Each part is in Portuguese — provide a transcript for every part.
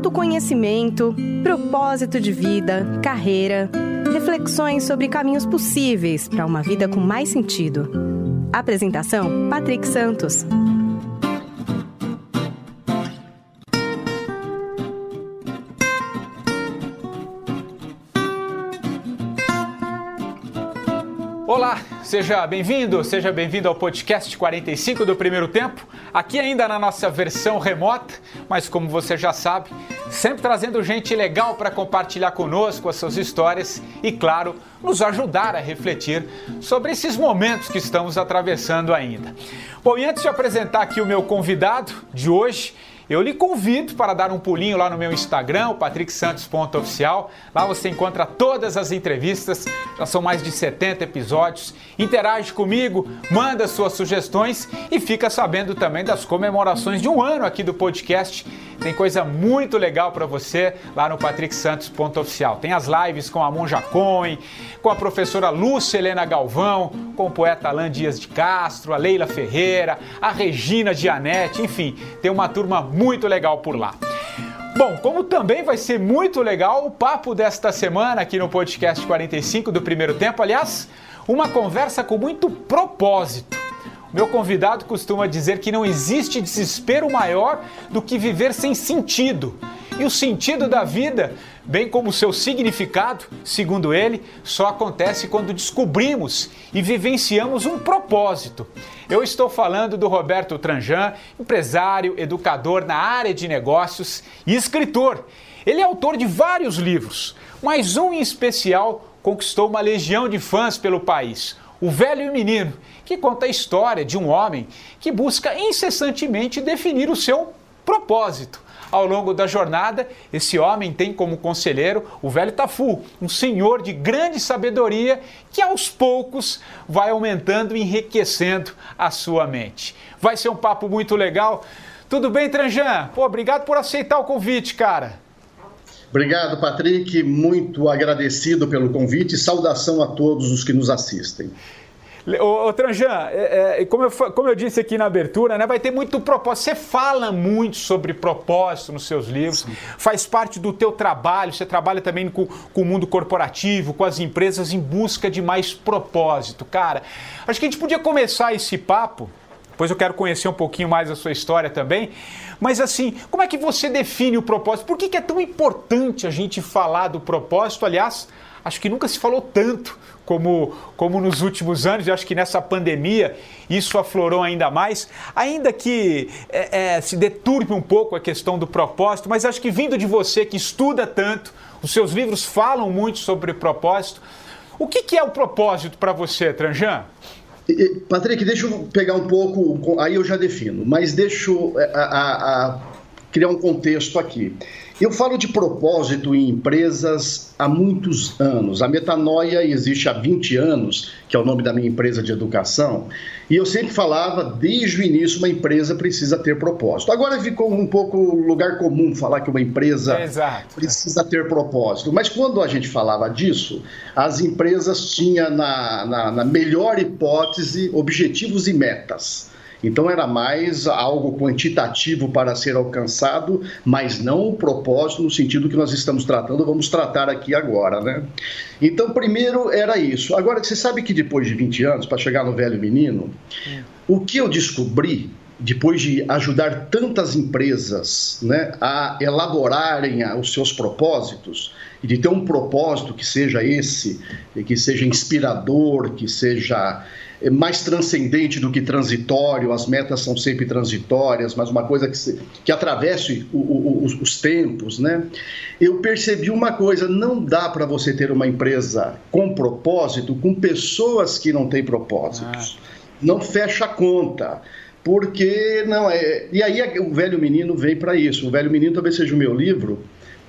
Autoconhecimento, propósito de vida, carreira, reflexões sobre caminhos possíveis para uma vida com mais sentido. Apresentação: Patrick Santos. Olá, seja bem-vindo, seja bem-vindo ao podcast 45 do primeiro tempo, aqui ainda na nossa versão remota, mas como você já sabe, sempre trazendo gente legal para compartilhar conosco as suas histórias e, claro, nos ajudar a refletir sobre esses momentos que estamos atravessando ainda. Bom, e antes de apresentar aqui o meu convidado de hoje, eu lhe convido para dar um pulinho lá no meu Instagram, o patricksantos.oficial. Lá você encontra todas as entrevistas, já são mais de 70 episódios. Interage comigo, manda suas sugestões e fica sabendo também das comemorações de um ano aqui do podcast. Tem coisa muito legal para você lá no patricksantos.oficial. Tem as lives com a Monja Cohen, com a professora Lúcia Helena Galvão, com o poeta Alain Dias de Castro, a Leila Ferreira, a Regina Gianetti, enfim, tem uma turma muito legal por lá. Bom, como também vai ser muito legal o papo desta semana aqui no podcast 45 do primeiro tempo, aliás, uma conversa com muito propósito. Meu convidado costuma dizer que não existe desespero maior do que viver sem sentido. E o sentido da vida, bem como o seu significado, segundo ele, só acontece quando descobrimos e vivenciamos um propósito. Eu estou falando do Roberto Tranjan, empresário, educador na área de negócios e escritor. Ele é autor de vários livros, mas um em especial conquistou uma legião de fãs pelo país. O Velho e o Menino, que conta a história de um homem que busca incessantemente definir o seu propósito. Ao longo da jornada, esse homem tem como conselheiro o velho Tafu, um senhor de grande sabedoria que aos poucos vai aumentando e enriquecendo a sua mente. Vai ser um papo muito legal. Tudo bem, Tranjan? Pô, obrigado por aceitar o convite, cara. Obrigado, Patrick. Muito agradecido pelo convite. Saudação a todos os que nos assistem. Ô, ô Tranjan, é, é, como, eu, como eu disse aqui na abertura, né, vai ter muito propósito. Você fala muito sobre propósito nos seus livros, Sim. faz parte do teu trabalho, você trabalha também com, com o mundo corporativo, com as empresas em busca de mais propósito. Cara, acho que a gente podia começar esse papo depois eu quero conhecer um pouquinho mais a sua história também. Mas assim, como é que você define o propósito? Por que, que é tão importante a gente falar do propósito? Aliás, acho que nunca se falou tanto como, como nos últimos anos, eu acho que nessa pandemia isso aflorou ainda mais, ainda que é, é, se deturpe um pouco a questão do propósito, mas acho que vindo de você que estuda tanto, os seus livros falam muito sobre propósito, o que, que é o propósito para você, Tranjan? Patrick, deixa eu pegar um pouco, aí eu já defino, mas deixa eu é, a, a, a criar um contexto aqui. Eu falo de propósito em empresas há muitos anos. A Metanoia existe há 20 anos, que é o nome da minha empresa de educação, e eu sempre falava, desde o início, uma empresa precisa ter propósito. Agora ficou um pouco lugar comum falar que uma empresa Exato. precisa ter propósito. Mas quando a gente falava disso, as empresas tinham, na, na, na melhor hipótese, objetivos e metas. Então era mais algo quantitativo para ser alcançado, mas não o propósito no sentido que nós estamos tratando, vamos tratar aqui agora, né? Então, primeiro era isso. Agora, você sabe que depois de 20 anos, para chegar no velho menino, o que eu descobri depois de ajudar tantas empresas né, a elaborarem os seus propósitos, e de ter um propósito que seja esse, que seja inspirador, que seja é, mais transcendente do que transitório, as metas são sempre transitórias, mas uma coisa que, se, que atravesse o, o, os, os, tempos, né? Eu percebi uma coisa: não dá para você ter uma empresa com propósito com pessoas que não têm propósitos. Ah. Não fecha a conta porque não é. E aí o velho menino vem para isso. O velho menino talvez seja o meu livro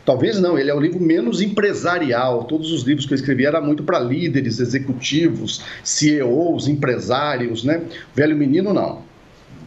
Talvez não, ele é o livro menos empresarial. Todos os livros que eu escrevi eram muito para líderes, executivos, CEOs, empresários, né? Velho Menino, não.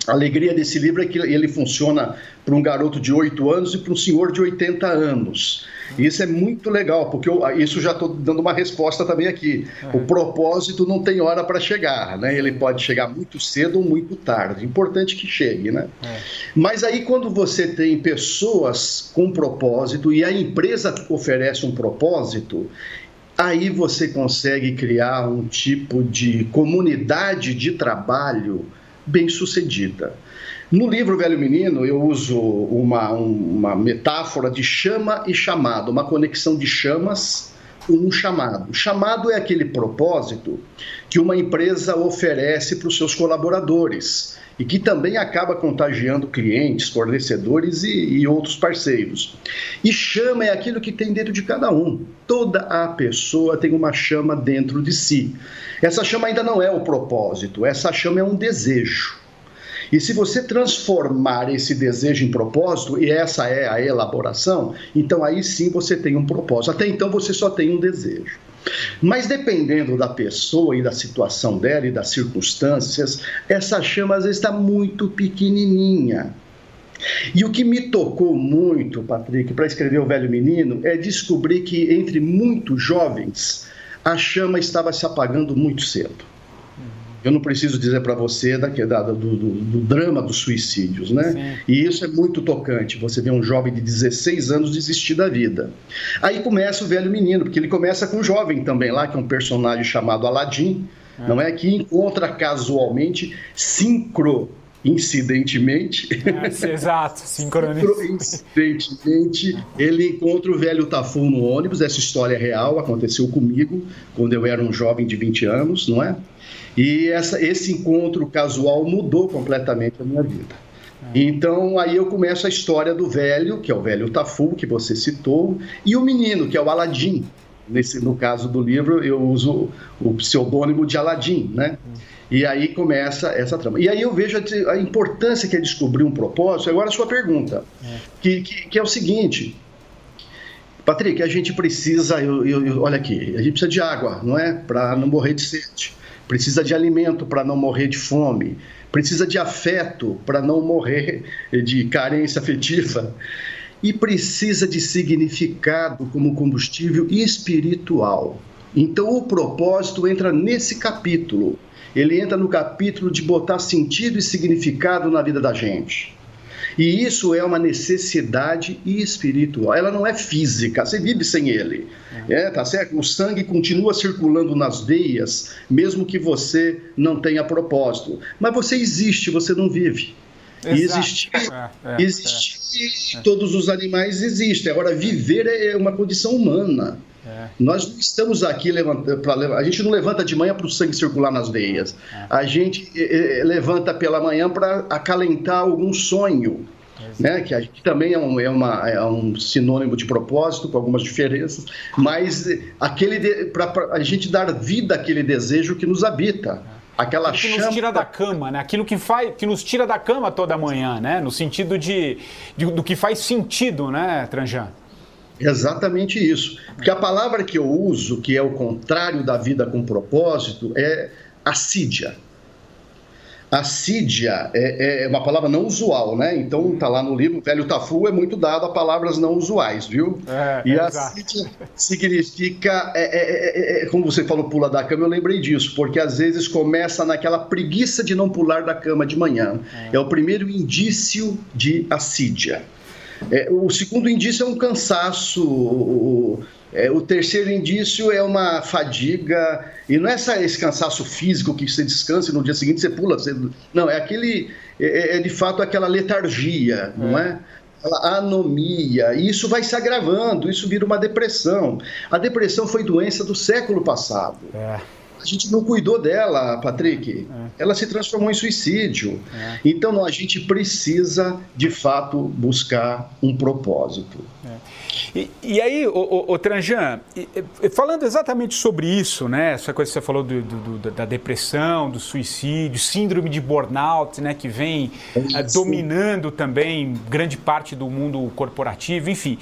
A alegria desse livro é que ele funciona para um garoto de 8 anos e para um senhor de 80 anos. E isso é muito legal, porque eu, isso já estou dando uma resposta também aqui. O propósito não tem hora para chegar, né? Ele pode chegar muito cedo ou muito tarde. Importante que chegue, né? Uhum. Mas aí quando você tem pessoas com propósito e a empresa oferece um propósito, aí você consegue criar um tipo de comunidade de trabalho bem sucedida. No livro Velho Menino, eu uso uma, uma metáfora de chama e chamado, uma conexão de chamas um chamado. Chamado é aquele propósito que uma empresa oferece para os seus colaboradores e que também acaba contagiando clientes, fornecedores e, e, outros parceiros. E chama é aquilo que tem dentro de cada um. Toda a pessoa tem uma chama dentro de si. Essa chama ainda não é o propósito, essa chama é um desejo. E se você transformar esse desejo em propósito, e essa é a elaboração, então aí sim você tem um propósito. Até então você só tem um desejo. Mas dependendo da pessoa e da situação dela e das circunstâncias, essa chama às vezes está muito pequenininha. E o que me tocou muito, Patrick, para escrever O Velho Menino, é descobrir que entre muitos jovens a chama estava se apagando muito cedo. Eu não preciso dizer para você da, da, do, do, do, drama dos suicídios, né? Sim. E isso é muito tocante. Você vê um jovem de 16 anos desistir da vida. Aí começa o velho menino, porque ele começa com um jovem também lá, que é um personagem chamado Aladim, é. não é? Que encontra casualmente sincro incidentemente. É, exato, Incidentemente, ele encontra o velho Tafu no ônibus. Essa história é real, aconteceu comigo quando eu era um jovem de 20 anos, não é? E essa, esse encontro casual mudou completamente a minha vida. Então aí eu começo a história do velho, que é o velho Tafu, que você citou, e o menino, que é o Aladim. Nesse, no caso do livro, eu uso o pseudônimo de Aladim, né? E aí começa essa trama. E aí eu vejo a, a importância que é descobrir um propósito. Agora a sua pergunta, é. Que, que, que, é o seguinte. Patrick, a gente precisa, eu, eu, olha aqui, a gente precisa de água, não é? Para não morrer de sede precisa de alimento para não morrer de fome, precisa de afeto para não morrer de carência afetiva e precisa de significado como combustível espiritual. Então o propósito entra nesse capítulo. Ele entra no capítulo de botar sentido e significado na vida da gente. E isso é uma necessidade espiritual. Ela não é física, você vive sem ele. É, tá certo? O sangue continua circulando nas veias, mesmo que você não tenha propósito. Mas você existe, você não vive. Exato. Existir, é, é, existir é. todos os animais existem. Agora, viver é uma condição humana. É. Nós não estamos aqui para a gente não levanta de manhã para o sangue circular nas veias. É. A gente é, é, levanta pela manhã para acalentar algum sonho. Né, que, que também é um, é, uma, é um sinônimo de propósito, com algumas diferenças, mas aquele para a gente dar vida àquele desejo que nos habita. Aquela que chama... nos tira da cama, né? Aquilo que, faz, que nos tira da cama toda manhã, né? No sentido de, de do que faz sentido, né, Tranjan? Exatamente isso. Porque a palavra que eu uso, que é o contrário da vida com propósito, é assídia. Assídia é, é, uma palavra não usual, né? Então tá lá no livro, o velho Tafu é muito dado a palavras não usuais, viu? É, e assídia significa, é, é, é, é, como você falou, pula da cama, eu lembrei disso, porque às vezes começa naquela preguiça de não pular da cama de manhã. É, o primeiro indício de assídia. O segundo indício é um cansaço é, o terceiro indício é uma fadiga, e não é esse cansaço físico que você descansa e no dia seguinte você pula. Você... Não, é aquele. É, é, é de fato aquela letargia, não é? Aquela anomia, e isso vai se agravando, isso vira uma depressão. A depressão foi doença do século passado. É. A gente não cuidou dela, Patrick. É. Ela se transformou em suicídio. É. Então, a gente precisa, de fato, buscar um propósito. É. E, e aí, o, o, o Tranjan, falando exatamente sobre isso, né? Essa coisa que você falou do, do, da depressão, do suicídio, síndrome de burnout, né? Que vem é, dominando também grande parte do mundo corporativo, enfim.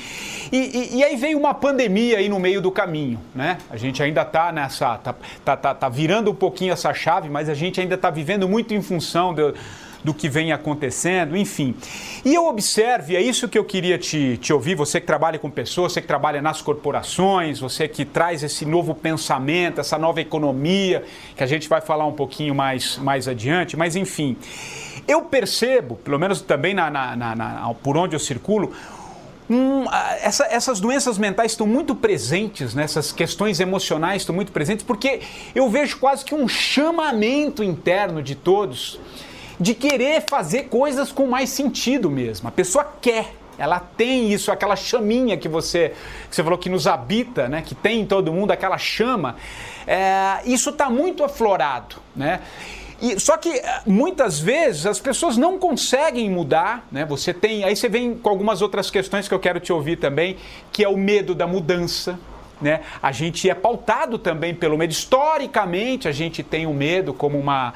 E, e, e, aí veio uma pandemia aí no meio do caminho, né? A gente ainda está nessa, tá, tá, tá, tá virando um pouquinho essa chave, mas a gente ainda está vivendo muito em função do do que vem acontecendo, enfim. E eu observo, e é isso que eu queria te, te ouvir, você que trabalha com pessoas, você que trabalha nas corporações, você que traz esse novo pensamento, essa nova economia, que a gente vai falar um pouquinho mais, mais adiante, mas enfim. Eu percebo, pelo menos também na, na, na, na por onde eu circulo, Hum, essa, essas doenças mentais estão muito presentes, né? essas questões emocionais estão muito presentes, porque eu vejo quase que um chamamento interno de todos de querer fazer coisas com mais sentido mesmo. A pessoa quer, ela tem isso, aquela chaminha que você, que você falou que nos habita, né? que tem em todo mundo, aquela chama. É, isso está muito aflorado. Né? E, só que eh, muitas vezes as pessoas não conseguem mudar, né? Você tem. Aí você vem com algumas outras questões que eu quero te ouvir também, que é o medo da mudança. Né? A gente é pautado também pelo medo. Historicamente, a gente tem o medo como uma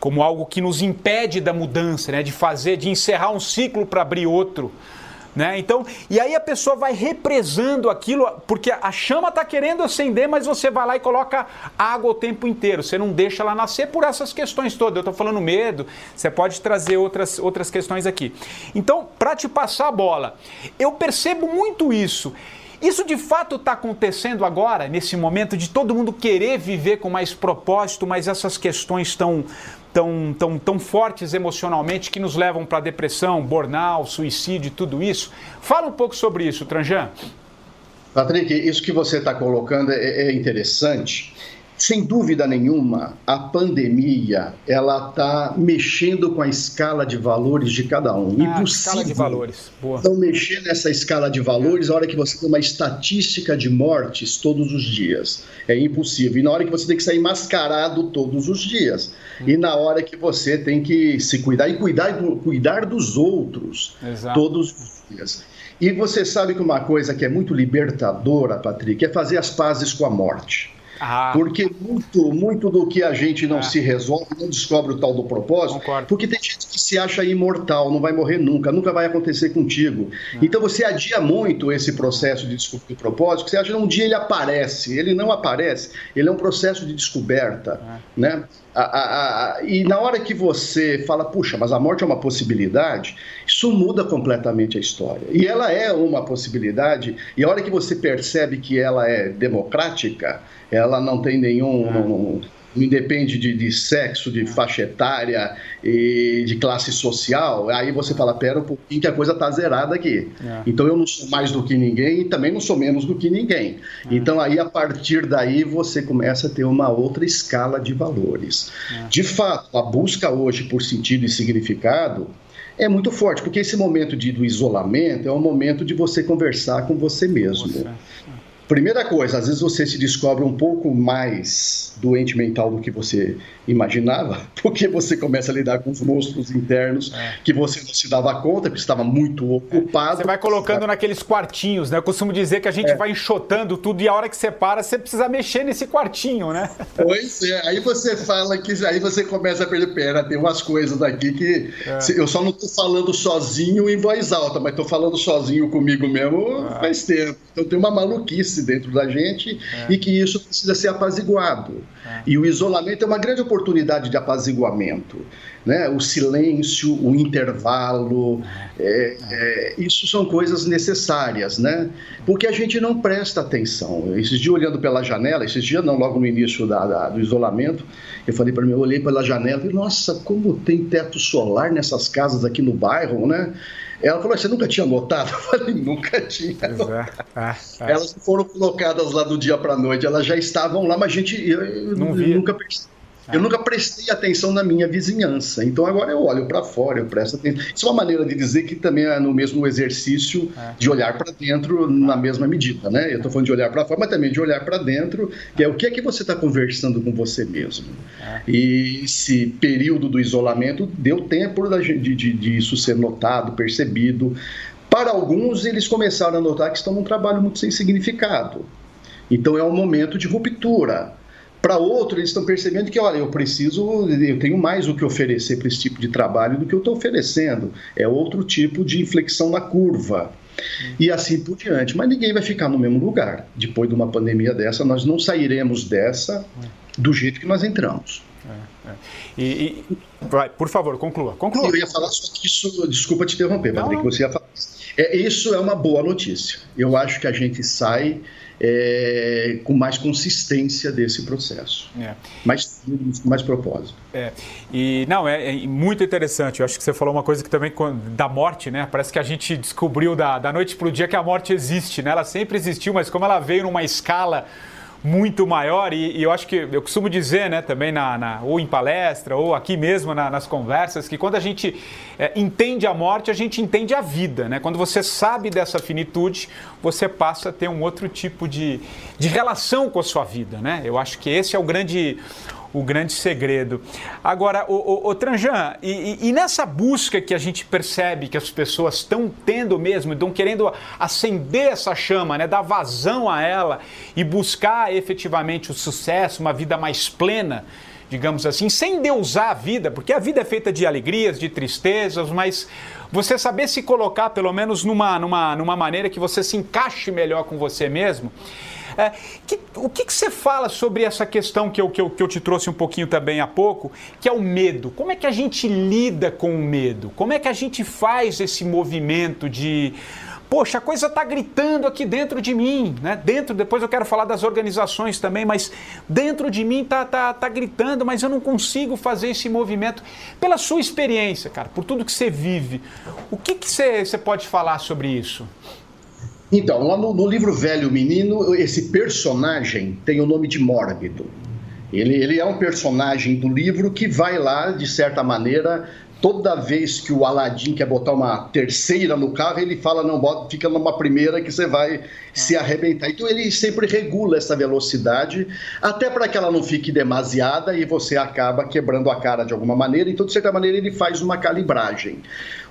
como algo que nos impede da mudança, né? de fazer, de encerrar um ciclo para abrir outro. Né? Então, e aí a pessoa vai represando aquilo, porque a chama está querendo acender, mas você vai lá e coloca água o tempo inteiro. Você não deixa ela nascer por essas questões todas. Eu estou falando medo, você pode trazer outras, outras questões aqui. Então, para te passar a bola, eu percebo muito isso. Isso de fato está acontecendo agora, nesse momento de todo mundo querer viver com mais propósito, mas essas questões estão tão, tão, tão fortes emocionalmente que nos levam para depressão, burnout, suicídio, tudo isso. Fala um pouco sobre isso, Tranjan. Patrick, isso que você está colocando é, é interessante sem dúvida nenhuma, a pandemia ela está mexendo com a escala de valores de cada um. Ah, Impossível escala de valores. Boa. não mexer nessa escala de valores a hora que você tem uma estatística de mortes todos os dias. É impossível. E na hora que você tem que sair mascarado todos os dias. Hum. E na hora que você tem que se cuidar e cuidar, cuidar dos outros Exato. todos os dias. E você sabe que uma coisa que é muito libertadora, Patrick, é fazer as pazes com a morte. Ah. Porque muito, muito do que a gente não é. se resolve, não descobre o tal do propósito, Concordo. porque tem gente que se acha imortal, não vai morrer nunca, nunca vai acontecer contigo. É. Então você adia muito esse processo de descobrir o propósito, que você acha que um dia ele aparece, ele não aparece, ele é um processo de descoberta, é. né? A, a, a, e na hora que você fala, puxa, mas a morte é uma possibilidade, isso muda completamente a história. E ela é uma possibilidade, e a hora que você percebe que ela é democrática, ela não tem nenhum. Não, independe de, de, sexo, de faixa etária e de classe social, aí você fala, pera um pouquinho que a coisa está zerada aqui. É. Então eu não sou mais do que ninguém e também não sou menos do que ninguém. É. Então aí a partir daí você começa a ter uma outra escala de valores. É. De fato, a busca hoje por sentido e significado é muito forte, porque esse momento de, do isolamento é um momento de você conversar com você mesmo. Primeira coisa, às vezes você se descobre um pouco mais doente mental do que você imaginava, porque você começa a lidar com os monstros internos é. que você não se dava conta, porque estava muito ocupado. Você vai colocando você naqueles quartinhos, né? Eu costumo dizer que a gente é. vai enxotando tudo e a hora que você para, você precisa mexer nesse quartinho, né? Pois é, aí você fala que aí você começa a perder, pera, tem umas coisas aqui que é. eu só não estou falando sozinho em voz alta, mas estou falando sozinho comigo mesmo ah. faz tempo. Então tem uma maluquice maluquice dentro da gente é. e que isso precisa ser apaziguado. É. E o isolamento é uma grande oportunidade de apaziguamento. Né? O silêncio, o intervalo, é, é, isso são coisas necessárias, né? porque a gente não presta atenção. Esses dias, olhando pela janela, esses dias não, logo no início da, da, do isolamento, eu falei para mim, eu olhei pela janela e nossa, como tem teto solar nessas casas aqui no bairro, né? Ela falou, você nunca tinha notado? Eu falei, nunca tinha. É, é. Elas foram colocadas lá do dia para a noite, elas já estavam lá, mas a gente eu, eu nunca percebi. Eu nunca prestei atenção na minha vizinhança. Então agora eu olho para fora, eu presto atenção. Isso é uma maneira de dizer que também é no mesmo exercício é. de olhar para dentro na mesma medida, né? Eu estou falando de olhar para fora, mas também de olhar para dentro, que é o que é que você está conversando com você mesmo. É. E esse período do isolamento deu tempo de, de, de isso ser notado, percebido. Para alguns, eles começaram a notar que estão num trabalho muito sem significado. Então é um momento de ruptura para outro, eles estão percebendo que, olha, eu preciso, eu tenho mais o que oferecer para esse tipo de trabalho do que eu estou oferecendo. É outro tipo de inflexão na curva. E assim por diante. Mas ninguém vai ficar no mesmo lugar. Depois de uma pandemia dessa, nós não sairemos dessa do jeito que nós entramos. É, é. E, e vai, por favor, conclua, conclua. Eu ia falar só que isso, desculpa te interromper, Patrick, você ia falar. É, isso é uma boa notícia. Eu acho que a gente sai é, com mais consistência desse processo, é. mais, mais propósito. É. E não é, é, muito interessante. Eu acho que você falou uma coisa que também da morte, né? Parece que a gente descobriu da, da noite para o dia que a morte existe, né? Ela sempre existiu, mas como ela veio numa escala muito maior e, e, eu acho que eu costumo dizer, né, também na, na ou em palestra ou aqui mesmo na, nas conversas, que quando a gente é, entende a morte, a gente entende a vida, né? Quando você sabe dessa finitude, você passa a ter um outro tipo de, de relação com a sua vida, né? Eu acho que esse é o grande o grande segredo. Agora, o, o, o Tranjan, e, e, nessa busca que a gente percebe que as pessoas estão tendo mesmo, estão querendo acender essa chama, né, dar vazão a ela e buscar efetivamente o sucesso, uma vida mais plena, digamos assim, sem deusar a vida, porque a vida é feita de alegrias, de tristezas, mas você saber se colocar pelo menos numa, numa, numa maneira que você se encaixe melhor com você mesmo. É, que, o que, que, você fala sobre essa questão que eu, que, eu, que eu te trouxe um pouquinho também há pouco, que é o medo? Como é que a gente lida com o medo? Como é que a gente faz esse movimento de poxa, a coisa está gritando aqui dentro de mim, né? Dentro, depois eu quero falar das organizações também, mas dentro de mim está tá, tá gritando, mas eu não consigo fazer esse movimento. Pela sua experiência, cara, por tudo que você vive, o que, que você, você pode falar sobre isso? Então, lá no, no, livro Velho Menino, esse personagem tem o nome de Mórbido. Ele, ele é um personagem do livro que vai lá, de certa maneira, toda vez que o Aladim quer botar uma terceira no carro, ele fala, não, bota, fica numa primeira que você vai se arrebentar. Então ele sempre regula essa velocidade, até para que ela não fique demasiada e você acaba quebrando a cara de alguma maneira. Então, de certa maneira, ele faz uma calibragem.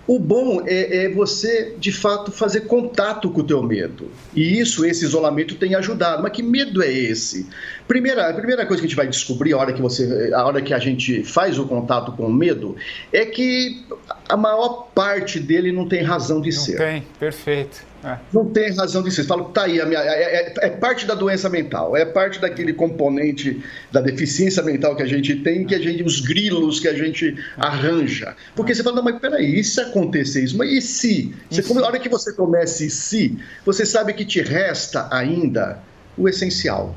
O bom é, é, você, de fato, fazer contato com o teu medo. E isso, esse isolamento tem ajudado. Mas que medo é esse? Primeira, a primeira coisa que a gente vai descobrir a hora que, você, a hora que a gente faz o contato com o medo é que a maior parte dele não tem razão de não ser. Tem, perfeito. É. Não tem razão de ser. Fala, tá aí, minha, é, é, é, parte da doença mental, é parte daquele componente da deficiência mental que a gente tem, que a gente, os grilos que a gente arranja. Porque você fala, não, mas peraí, e se acontecer isso? Mas e se? Você, e se? A hora que você começa e se, você sabe que te resta ainda o essencial.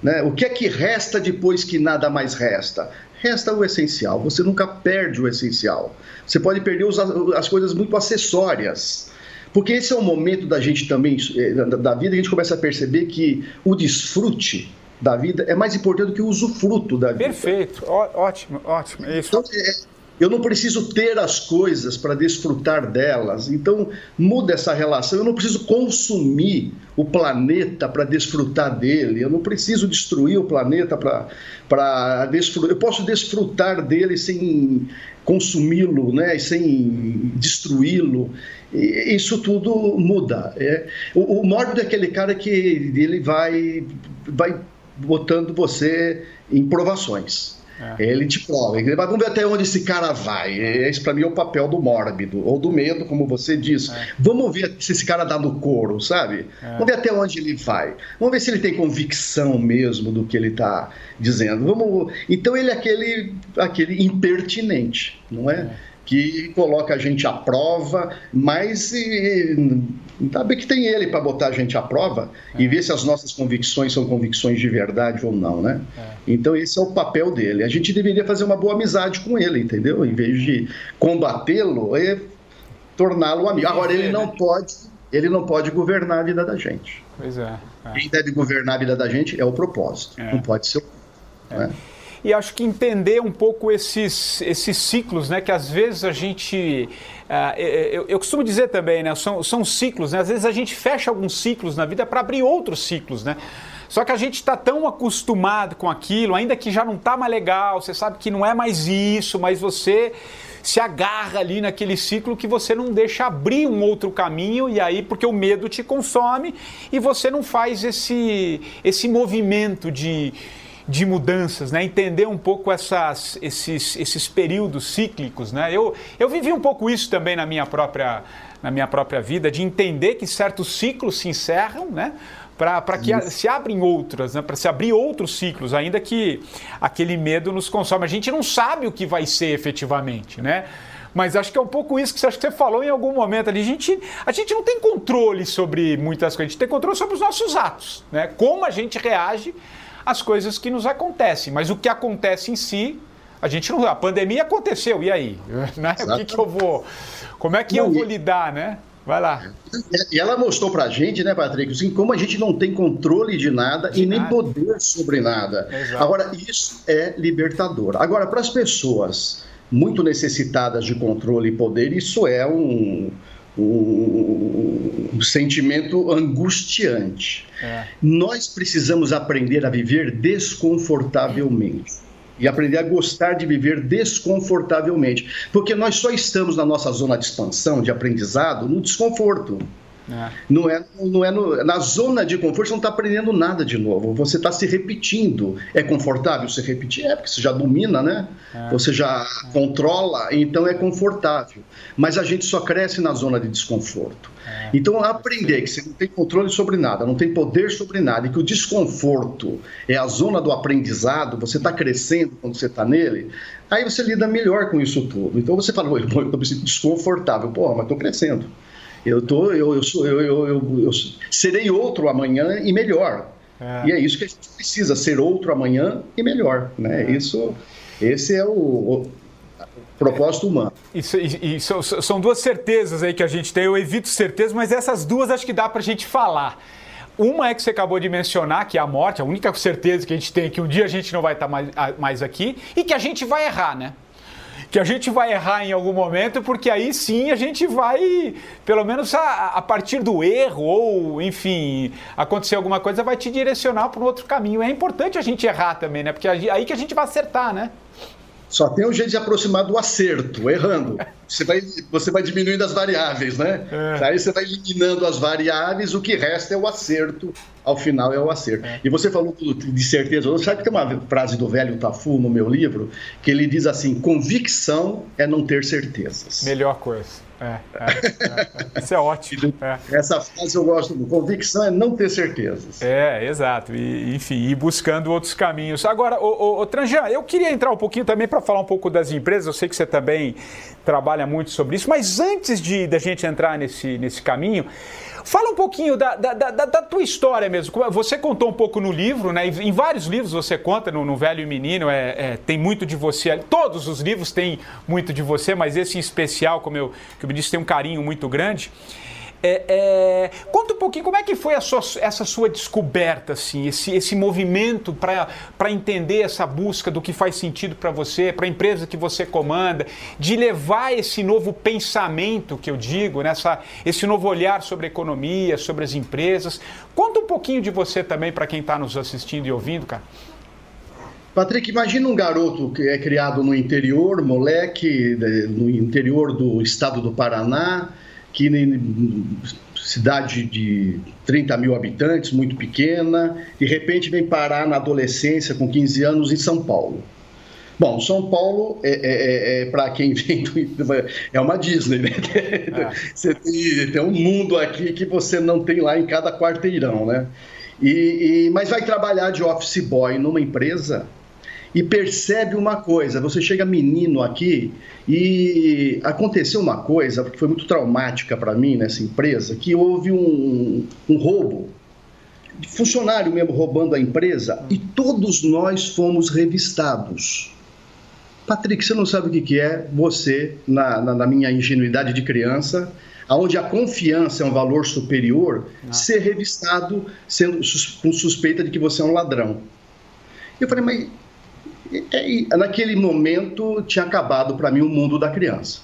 Né? O que é que resta depois que nada mais resta? Resta o essencial. Você nunca perde o essencial. Você pode perder os, as coisas muito acessórias porque esse é o momento da gente também, eh, da vida, a gente começa a perceber que o desfrute da vida é mais importante do que o usufruto da vida. Perfeito, Ó, ótimo, ótimo. Isso. Então, é, eu não preciso ter as coisas para desfrutar delas. Então, muda essa relação. Eu não preciso consumir o planeta para desfrutar dele. Eu não preciso destruir o planeta para desfrutar. Eu posso desfrutar dele sem consumi-lo, né? sem destruí-lo isso tudo muda. É, o, o mórbido é aquele cara que ele vai, vai botando você em provações. É. Ele te prova. Vai, vamos ver até onde esse cara vai. Esse, para mim, é o papel do mórbido, ou do medo, como você disse. É. Vamos ver se esse cara dá no couro, sabe? É. Vamos ver até onde ele vai. Vamos ver se ele tem convicção mesmo do que ele está dizendo. Vamos... Então, ele é aquele, aquele impertinente, não é? Que coloca a gente à prova, mas sabe que tem ele para botar a gente à prova é. e ver se as nossas convicções são convicções de verdade ou não, né? É. Então esse é o papel dele. A gente deveria fazer uma boa amizade com ele, entendeu? Em vez de combatê-lo, é torná-lo amigo. Agora ele não pode, ele não pode governar a vida da gente. Pois é. é. Quem deve governar a vida da gente é o propósito, é. não pode ser o é. né? E acho que entender um pouco esses, esses ciclos, né? Que às vezes a gente. Uh, eu, eu, costumo dizer também, né? São, são ciclos, né? Às vezes a gente fecha alguns ciclos na vida para abrir outros ciclos, né? Só que a gente está tão acostumado com aquilo, ainda que já não está mais legal, você sabe que não é mais isso, mas você se agarra ali naquele ciclo que você não deixa abrir um outro caminho e aí porque o medo te consome e você não faz esse, esse movimento de de mudanças, né? entender um pouco essas, esses, esses períodos cíclicos. Né? Eu, eu vivi um pouco isso também na minha própria, na minha própria vida, de entender que certos ciclos se encerram, né? para que isso. se abrem outras, né? para se abrir outros ciclos, ainda que aquele medo nos consome. A gente não sabe o que vai ser efetivamente, né? Mas acho que é um pouco isso que você, acho que você falou em algum momento ali. A gente, a gente não tem controle sobre muitas coisas, a gente tem controle sobre os nossos atos, né? Como a gente reage as coisas que nos acontecem. Mas o que acontece em si, a gente não. A pandemia aconteceu, e aí? Né? O que, que eu vou. Como é que não, eu vou lidar, né? Vai lá. E ela mostrou pra gente, né, Patrick, assim, como a gente não tem controle de nada de e nem poder sobre nada. Exato. Agora, isso é libertador. Agora, para as pessoas muito necessitadas de controle e poder, isso é um, um, um sentimento angustiante. É. Nós precisamos aprender a viver desconfortavelmente e aprender a gostar de viver desconfortavelmente, porque nós só estamos na nossa zona de expansão, de aprendizado, no desconforto. É. Não é, não é no, na zona de conforto, você não está aprendendo nada de novo. Você está se repetindo. É confortável se repetir? É, porque você já domina, né? É. Você já é. controla, então é confortável. Mas a gente só cresce na zona de desconforto. É. Então, aprender que você não tem controle sobre nada, não tem poder sobre nada, e que o desconforto é a zona do aprendizado, você está crescendo quando você está nele, aí você lida melhor com isso tudo. Então você fala, eu estou me sentindo desconfortável. Porra, mas estou crescendo. Eu, tô, eu, eu, sou, eu, eu, eu, eu serei outro amanhã e melhor. É. E é isso que a gente precisa, ser outro amanhã e melhor. Né? É. Isso, esse é o, o propósito humano. Isso, e, e, são duas certezas aí que a gente tem. Eu evito certezas, mas essas duas acho que dá para a gente falar. Uma é que você acabou de mencionar, que é a morte, a única certeza que a gente tem é que um dia a gente não vai estar mais, mais aqui e que a gente vai errar, né? Que a gente vai errar em algum momento, porque aí sim a gente vai, pelo menos a, a partir do erro, ou enfim, acontecer alguma coisa, vai te direcionar para um outro caminho. É importante a gente errar também, né? Porque aí que a gente vai acertar, né? Só tem um jeito de aproximar do acerto, errando. Você vai, você vai diminuindo as variáveis, né? É. Aí você vai eliminando as variáveis, o que resta é o acerto. Ao final é o acerto. É. E você falou de certeza. Sabe que tem uma frase do velho Tafu no meu livro que ele diz assim: convicção é não ter certezas. Melhor coisa. É, é, é, Isso é ótimo. É. Essa frase eu gosto muito. Convicção é não ter certezas. É, exato. E, enfim, ir buscando outros caminhos. Agora, o, o, o Tranjan, eu queria entrar um pouquinho também para falar um pouco das empresas. Eu sei que você também trabalha muito sobre isso, mas antes de da gente entrar nesse, nesse caminho, Fala um pouquinho da, da, da, da, tua história mesmo. Você contou um pouco no livro, né? Em vários livros você conta, no, no Velho e Menino, é, é, tem muito de você. Todos os livros têm muito de você, mas esse em especial, como eu, que eu me disse, tem um carinho muito grande. É, é, conta um pouquinho como é que foi sua, essa sua descoberta, assim, esse, esse movimento para entender essa busca do que faz sentido para você, para a empresa que você comanda, de levar esse novo pensamento que eu digo, nessa, esse novo olhar sobre a economia, sobre as empresas. Conta um pouquinho de você também para quem está nos assistindo e ouvindo, cara. Patrick, imagina um garoto que é criado no interior, moleque, no interior do estado do Paraná, que cidade de 30 mil habitantes, muito pequena, de repente vem parar na adolescência com 15 anos em São Paulo. Bom, São Paulo, é, é, é, é para quem vem do, é uma Disney, né? É. Você tem, tem, um mundo aqui que você não tem lá em cada quarteirão, né? E, e, mas vai trabalhar de office boy numa empresa e percebe uma coisa: você chega menino aqui e aconteceu uma coisa que foi muito traumática para mim nessa empresa, que houve um, um roubo funcionário mesmo roubando a empresa e todos nós fomos revistados. Patrick, você não sabe o que é você, na, na, na minha ingenuidade de criança, onde a confiança é um valor superior, ah. ser revistado sendo com suspeita de que você é um ladrão. Eu falei, mas é, naquele momento tinha acabado para mim o mundo da criança.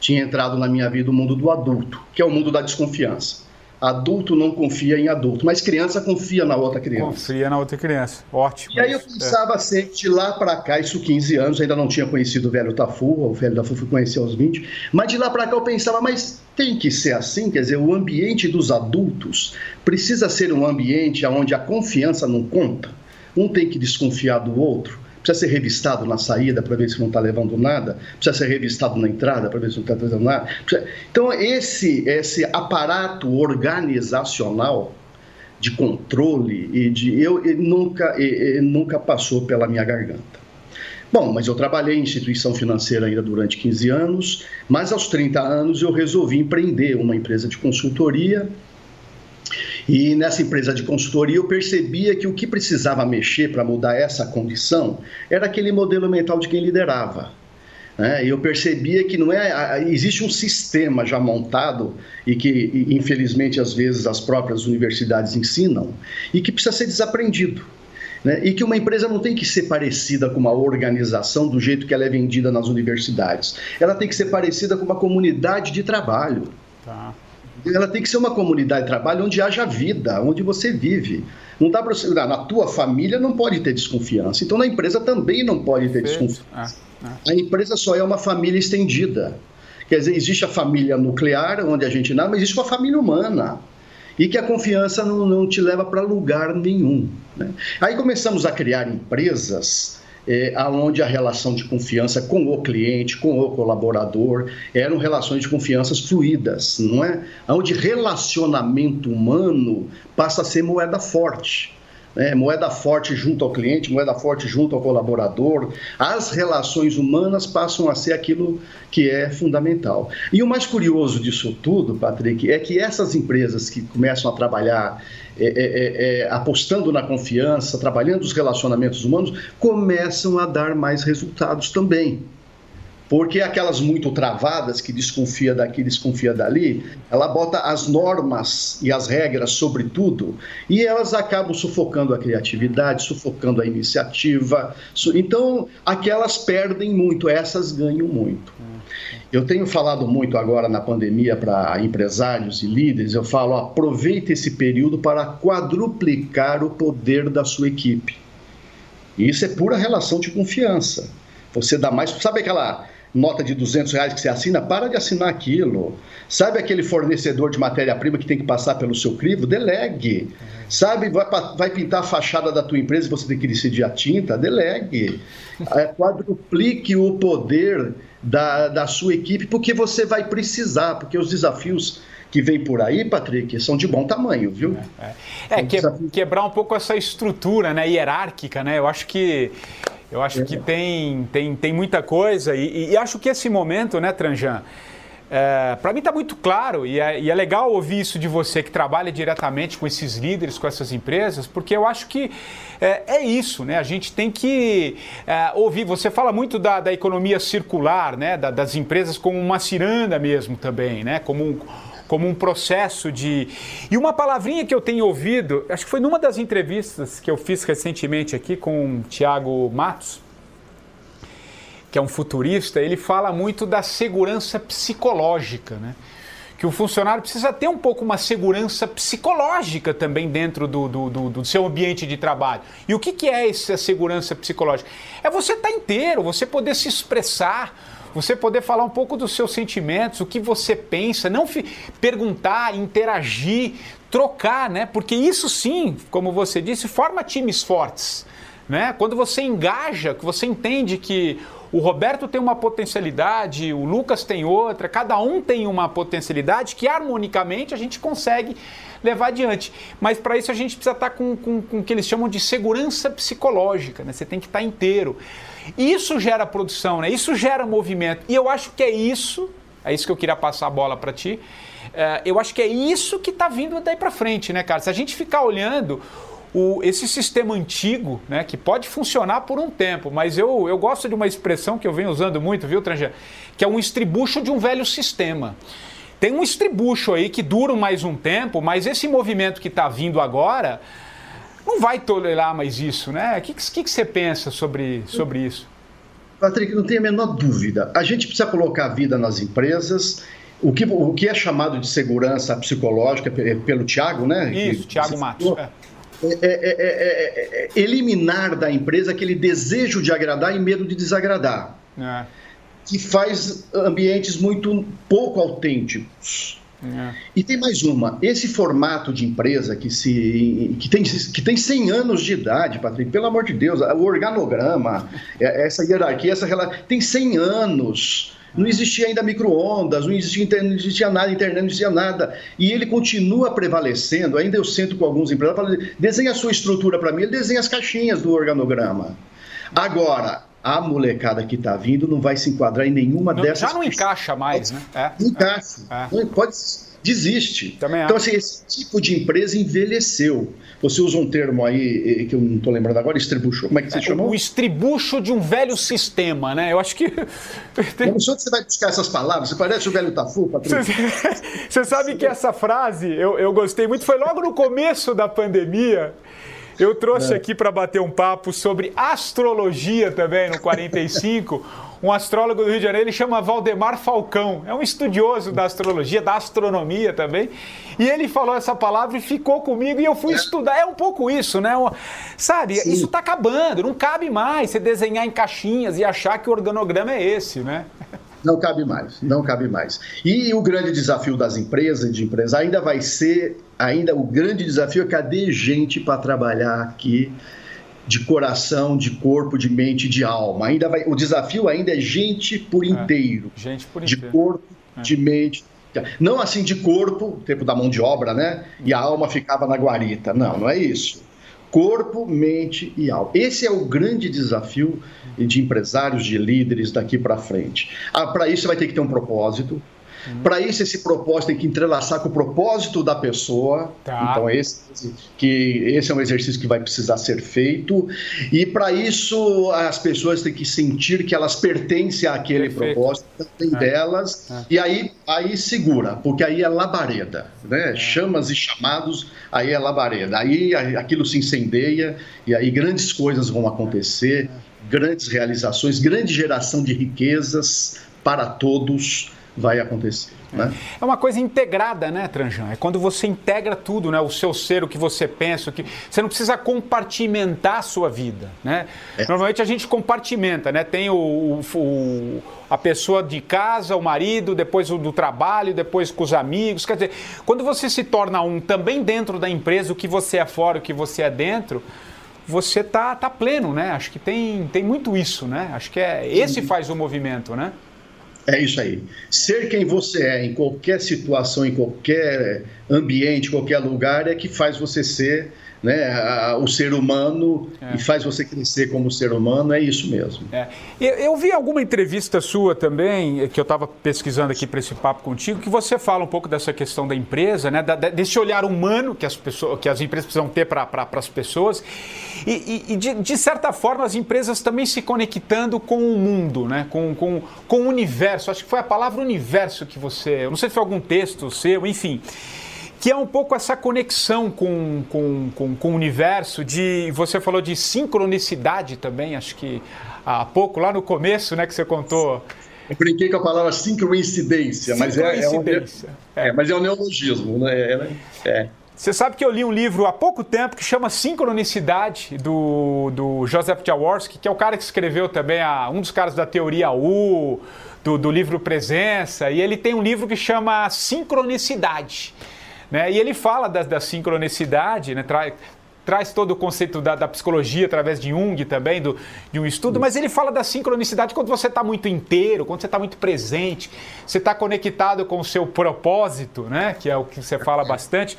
Tinha entrado na minha vida o mundo do adulto, que é o mundo da desconfiança. Adulto não confia em adulto, mas criança confia na outra criança. Confia na outra criança, ótimo. E aí eu pensava é. sempre, de lá para cá, isso 15 anos, ainda não tinha conhecido o velho Tafu, o velho Tafu fui conhecer aos 20, mas de lá para cá eu pensava, mas tem que ser assim, quer dizer, o ambiente dos adultos precisa ser um ambiente onde a confiança não conta. Um tem que desconfiar do outro precisa ser revistado na saída para ver se não está levando nada, precisa ser revistado na entrada para ver se não está levando nada. Então, esse, esse aparato organizacional de controle e de eu, eu nunca, eu, nunca passou pela minha garganta. Bom, mas eu trabalhei em instituição financeira ainda durante 15 anos, mas aos 30 anos eu resolvi empreender uma empresa de consultoria e nessa empresa de consultoria eu percebia que o que precisava mexer para mudar essa condição era aquele modelo mental de quem liderava. Né? Eu percebia que não é existe um sistema já montado e que infelizmente às vezes as próprias universidades ensinam e que precisa ser desaprendido. Né? E que uma empresa não tem que ser parecida com uma organização do jeito que ela é vendida nas universidades. Ela tem que ser parecida com uma comunidade de trabalho. Tá ela tem que ser uma comunidade de trabalho onde haja vida, onde você vive. Não dá para na tua família não pode ter desconfiança. Então na empresa também não pode ter desconfiança. É, é. A empresa só é uma família estendida. Quer dizer, existe a família nuclear, onde a gente nasce, mas existe uma família humana. E que a confiança não, não te leva para lugar nenhum. Né? Aí começamos a criar empresas é, aonde a relação de confiança com o cliente, com o colaborador, eram relações de confianças fluídas, não é? Onde relacionamento humano passa a ser moeda forte. Né? moeda forte junto ao cliente, moeda forte junto ao colaborador. As relações humanas passam a ser aquilo que é fundamental. E o mais curioso disso tudo, Patrick, é que essas empresas que começam a trabalhar é, é, é, é, apostando na confiança, trabalhando os relacionamentos humanos, começam a dar mais resultados também. Porque aquelas muito travadas, que desconfia daqui, desconfia dali, ela bota as normas e as regras sobre tudo e elas acabam sufocando a criatividade, sufocando a iniciativa. Então, aquelas perdem muito, essas ganham muito. Eu tenho falado muito agora na pandemia para empresários e líderes, eu falo, aproveite esse período para quadruplicar o poder da sua equipe. E isso é pura relação de confiança. Você dá mais, sabe aquela nota de 200 reais que você assina, para de assinar aquilo. Sabe aquele fornecedor de matéria-prima que tem que passar pelo seu crivo? Delegue. Sabe, vai, vai, pintar a fachada da tua empresa e você tem que decidir a tinta? Delegue. É, quadruplique o poder da, da sua equipe, porque você vai precisar, porque os desafios que vem por aí, Patrick, são de bom tamanho, viu? É, é. é que, quebrar um pouco essa estrutura né, hierárquica, né? Eu acho que eu acho que tem, tem, tem muita coisa e, e, acho que esse momento, né, Tranjan, é, para mim está muito claro e é, e é, legal ouvir isso de você que trabalha diretamente com esses líderes, com essas empresas, porque eu acho que é, é isso, né? A gente tem que é, ouvir. Você fala muito da, da economia circular, né? Da, das empresas como uma ciranda mesmo também, né? Como um, como um processo de. E uma palavrinha que eu tenho ouvido, acho que foi numa das entrevistas que eu fiz recentemente aqui com o Tiago Matos, que é um futurista, ele fala muito da segurança psicológica, né? que o funcionário precisa ter um pouco uma segurança psicológica também dentro do, do, do, do seu ambiente de trabalho. E o que, que é essa segurança psicológica? É você estar tá inteiro, você poder se expressar, você poder falar um pouco dos seus sentimentos, o que você pensa, não perguntar, interagir, trocar, né? Porque isso sim, como você disse, forma times fortes. Né? Quando você engaja, que você entende que o Roberto tem uma potencialidade, o Lucas tem outra, cada um tem uma potencialidade que harmonicamente a gente consegue levar adiante. Mas para isso a gente precisa estar tá com, com, com o que eles chamam de segurança psicológica, né? Você tem que estar tá inteiro. Isso gera produção, né? Isso gera movimento. E eu acho que é isso, é isso que eu queria passar a bola para ti. É, eu acho que é isso que está vindo daí para frente, né, cara? Se a gente ficar olhando o, esse sistema antigo, né, que pode funcionar por um tempo, mas eu, eu gosto de uma expressão que eu venho usando muito, viu, Tranja? Que é um estribucho de um velho sistema. Tem um estribucho aí que dura mais um tempo, mas esse movimento que está vindo agora não vai tolerar mais isso, né? O que, que, que você pensa sobre, sobre isso? Patrick, não tem a menor dúvida. A gente precisa colocar a vida nas empresas. O que, o que é chamado de segurança psicológica pelo Tiago, né? Isso, Tiago Matos. É. É, é, é, eliminar da empresa aquele desejo de agradar e medo de desagradar. Que faz ambientes muito pouco autênticos. É. E tem mais uma. Esse formato de empresa que, se, que, tem, que tem 100 anos de idade, Patrick, pelo amor de Deus, o organograma, é, essa hierarquia, essa relação, tem 100 anos. Não existia ainda micro-ondas, não existia, não existia nada, internet, não existia nada. E ele continua prevalecendo. Ainda eu sento com alguns empresários, falo, desenha a sua estrutura para mim, ele desenha as caixinhas do organograma. Agora, a molecada que está vindo não vai se enquadrar em nenhuma não, dessas. Já não encaixa mais, né? É, não encaixa. É. Não, pode, desiste. Também então, assim, esse tipo de empresa envelheceu. Você usa um termo aí que eu não estou lembrando agora, estribucho. Como é que você é, chamou? O estribucho de um velho sistema, né? Eu acho que. Como só você vai buscar essas palavras? Você parece o velho Tafu, Patrícia. Você sabe que essa frase eu, eu gostei muito, foi logo no começo da pandemia. Eu trouxe é. aqui para bater um papo sobre astrologia também no 45. um astrólogo do Rio de Janeiro, ele chama Valdemar Falcão. É um estudioso da astrologia, da astronomia também. E ele falou essa palavra e ficou comigo e eu fui estudar. É um pouco isso, né? Sabe, Sim. isso está acabando, não cabe mais você desenhar em caixinhas e achar que o organograma é esse, né? Não cabe mais, não cabe mais. E o grande desafio das empresas e de empresas ainda vai ser, ainda o grande desafio é cadê gente para trabalhar aqui de coração, de corpo, de mente, de alma. Ainda vai, o desafio ainda é gente por é, inteiro. É, gente por inteiro. De corpo, é. de mente. Não assim de corpo, tempo da mão de obra, né? E a alma ficava na guarita. Não, não é isso corpo, mente e alma. Esse é o grande desafio de empresários, de líderes daqui para frente. Ah, para isso, você vai ter que ter um propósito. Para isso, esse propósito tem que entrelaçar com o propósito da pessoa. Tá. Então, esse, que, esse é um exercício que vai precisar ser feito. E para isso, as pessoas têm que sentir que elas pertencem àquele Perfeito. propósito, também é. delas. É. E aí, aí segura, porque aí é labareda. Né? É. Chamas e chamados, aí é labareda. Aí aquilo se incendeia e aí grandes coisas vão acontecer, grandes realizações, grande geração de riquezas para todos vai acontecer. Né? É uma coisa integrada, né, Tranjan? É quando você integra tudo, né? O seu ser, o que você pensa, o que você não precisa compartimentar a sua vida, né? É. Normalmente a gente compartimenta, né? Tem o, o, a pessoa de casa, o marido, depois o do trabalho, depois com os amigos. Quer dizer, quando você se torna um também dentro da empresa, o que você é fora, o que você é dentro, você tá, tá pleno, né? Acho que tem, tem muito isso, né? Acho que é esse faz o movimento, né? É isso aí. Ser quem você é em qualquer situação, em qualquer ambiente, qualquer lugar, é que faz você ser né, o ser humano é. e faz você crescer como ser humano, é isso mesmo. É. Eu, eu, vi alguma entrevista sua também, que eu estava pesquisando aqui para esse papo contigo, que você fala um pouco dessa questão da empresa, né, da, desse olhar humano que as, pessoas, que as empresas precisam ter para pra, as pessoas, e, e, e de, de, certa forma as empresas também se conectando com o mundo, né, com, com, com o universo. Acho que foi a palavra universo que você. Eu não sei se foi algum texto seu, enfim que é um pouco essa conexão com, com, com, com, o universo, de você falou de sincronicidade também, acho que há pouco, lá no começo, né, que você contou. Eu brinquei com a palavra sincroincidência, mas é, é, um, é, é, mas é um neologismo, né? É, é. Você sabe que eu li um livro há pouco tempo que chama Sincronicidade, do, do Joseph Jaworski, que é o cara que escreveu também, a, um dos caras da teoria U, do, do livro Presença, e ele tem um livro que chama Sincronicidade. Né? E ele fala da, da sincronicidade, né? traz todo o conceito da, da, psicologia através de Jung também, do, de um estudo, mas ele fala da sincronicidade quando você está muito inteiro, quando você está muito presente, você está conectado com o seu propósito, né? Que é o que você fala bastante.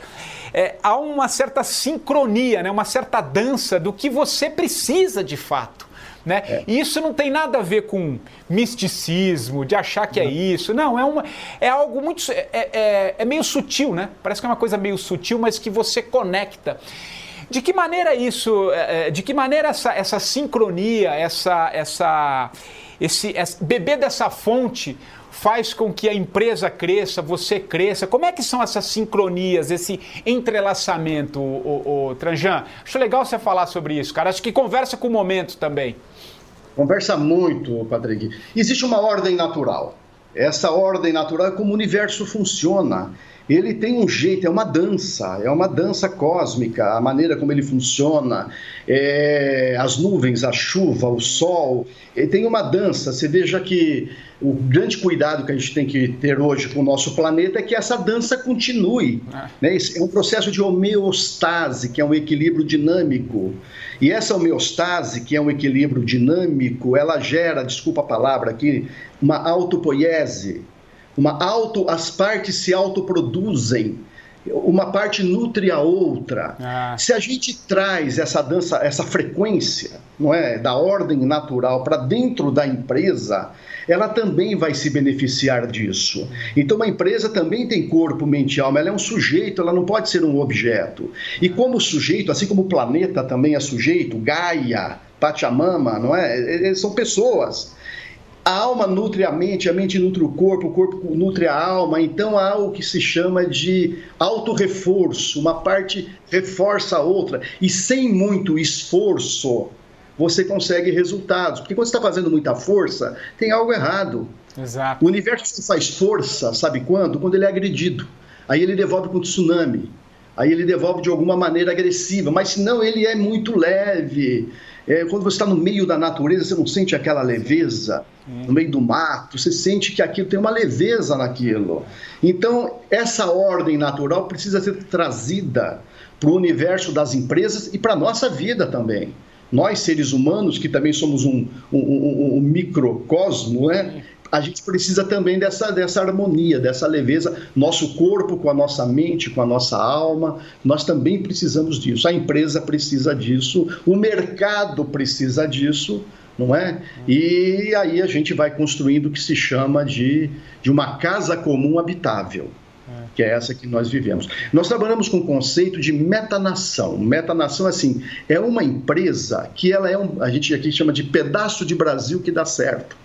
É, há uma certa sincronia, né? uma certa dança do que você precisa de fato. Né? É. E isso não tem nada a ver com misticismo, de achar que é isso. Não, é, uma, é algo muito. É, é, é meio sutil, né? Parece que é uma coisa meio sutil, mas que você conecta. De que maneira isso, é, é, de que maneira essa, essa sincronia, essa, essa, esse, esse, beber dessa fonte faz com que a empresa cresça, você cresça? Como é que são essas sincronias, esse entrelaçamento, o, o, o Tranjan? Acho legal você falar sobre isso, cara. Acho que conversa com o momento também. Conversa muito, Patrick. Existe uma ordem natural. Essa ordem natural é como o universo funciona ele tem um jeito, é uma dança, é uma dança cósmica, a maneira como ele funciona, é, as nuvens, a chuva, o sol, ele tem uma dança. Você veja que o grande cuidado que a gente tem que ter hoje com o nosso planeta é que essa dança continue. Ah. Né? É um processo de homeostase, que é um equilíbrio dinâmico. E essa homeostase, que é um equilíbrio dinâmico, ela gera, desculpa a palavra aqui, uma autopoiese uma auto, as partes se autoproduzem, uma parte nutre a outra. Ah. Se a gente traz essa dança, essa frequência, não é, da ordem natural para dentro da empresa, ela também vai se beneficiar disso. Então, uma empresa também tem corpo, mente e alma, ela é um sujeito, ela não pode ser um objeto. E como sujeito, assim como o planeta também é sujeito, Gaia, Pachamama, não é? São pessoas. A alma nutre a mente, a mente nutre o corpo, o corpo nutre a alma, então há o que se chama de autorreforço, uma parte reforça a outra, e sem muito esforço você consegue resultados, porque quando você está fazendo muita força, tem algo errado. Exato. O universo faz força, sabe quando? Quando ele é agredido. Aí ele devolve com tsunami, aí ele devolve de alguma maneira agressiva, mas senão ele é muito leve. É, quando você está no meio da natureza, você não sente aquela leveza, no meio do mato, você sente que aquilo tem uma leveza naquilo. Então, essa ordem natural precisa ser trazida para o universo das empresas e para a nossa vida também. Nós, seres humanos, que também somos um, um, um, um microcosmo, né? a gente precisa também dessa, dessa harmonia, dessa leveza. Nosso corpo com a nossa mente, com a nossa alma, nós também precisamos disso. A empresa precisa disso, o mercado precisa disso, não é? E aí a gente vai construindo o que se chama de, de uma casa comum habitável que é essa que nós vivemos. Nós trabalhamos com o conceito de metanação. Metanação, assim, é uma empresa que ela é um, a gente aqui chama de pedaço de Brasil que dá certo.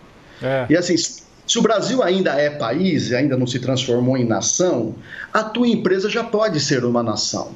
É. E assim, se o Brasil ainda é país e ainda não se transformou em nação, a tua empresa já pode ser uma nação.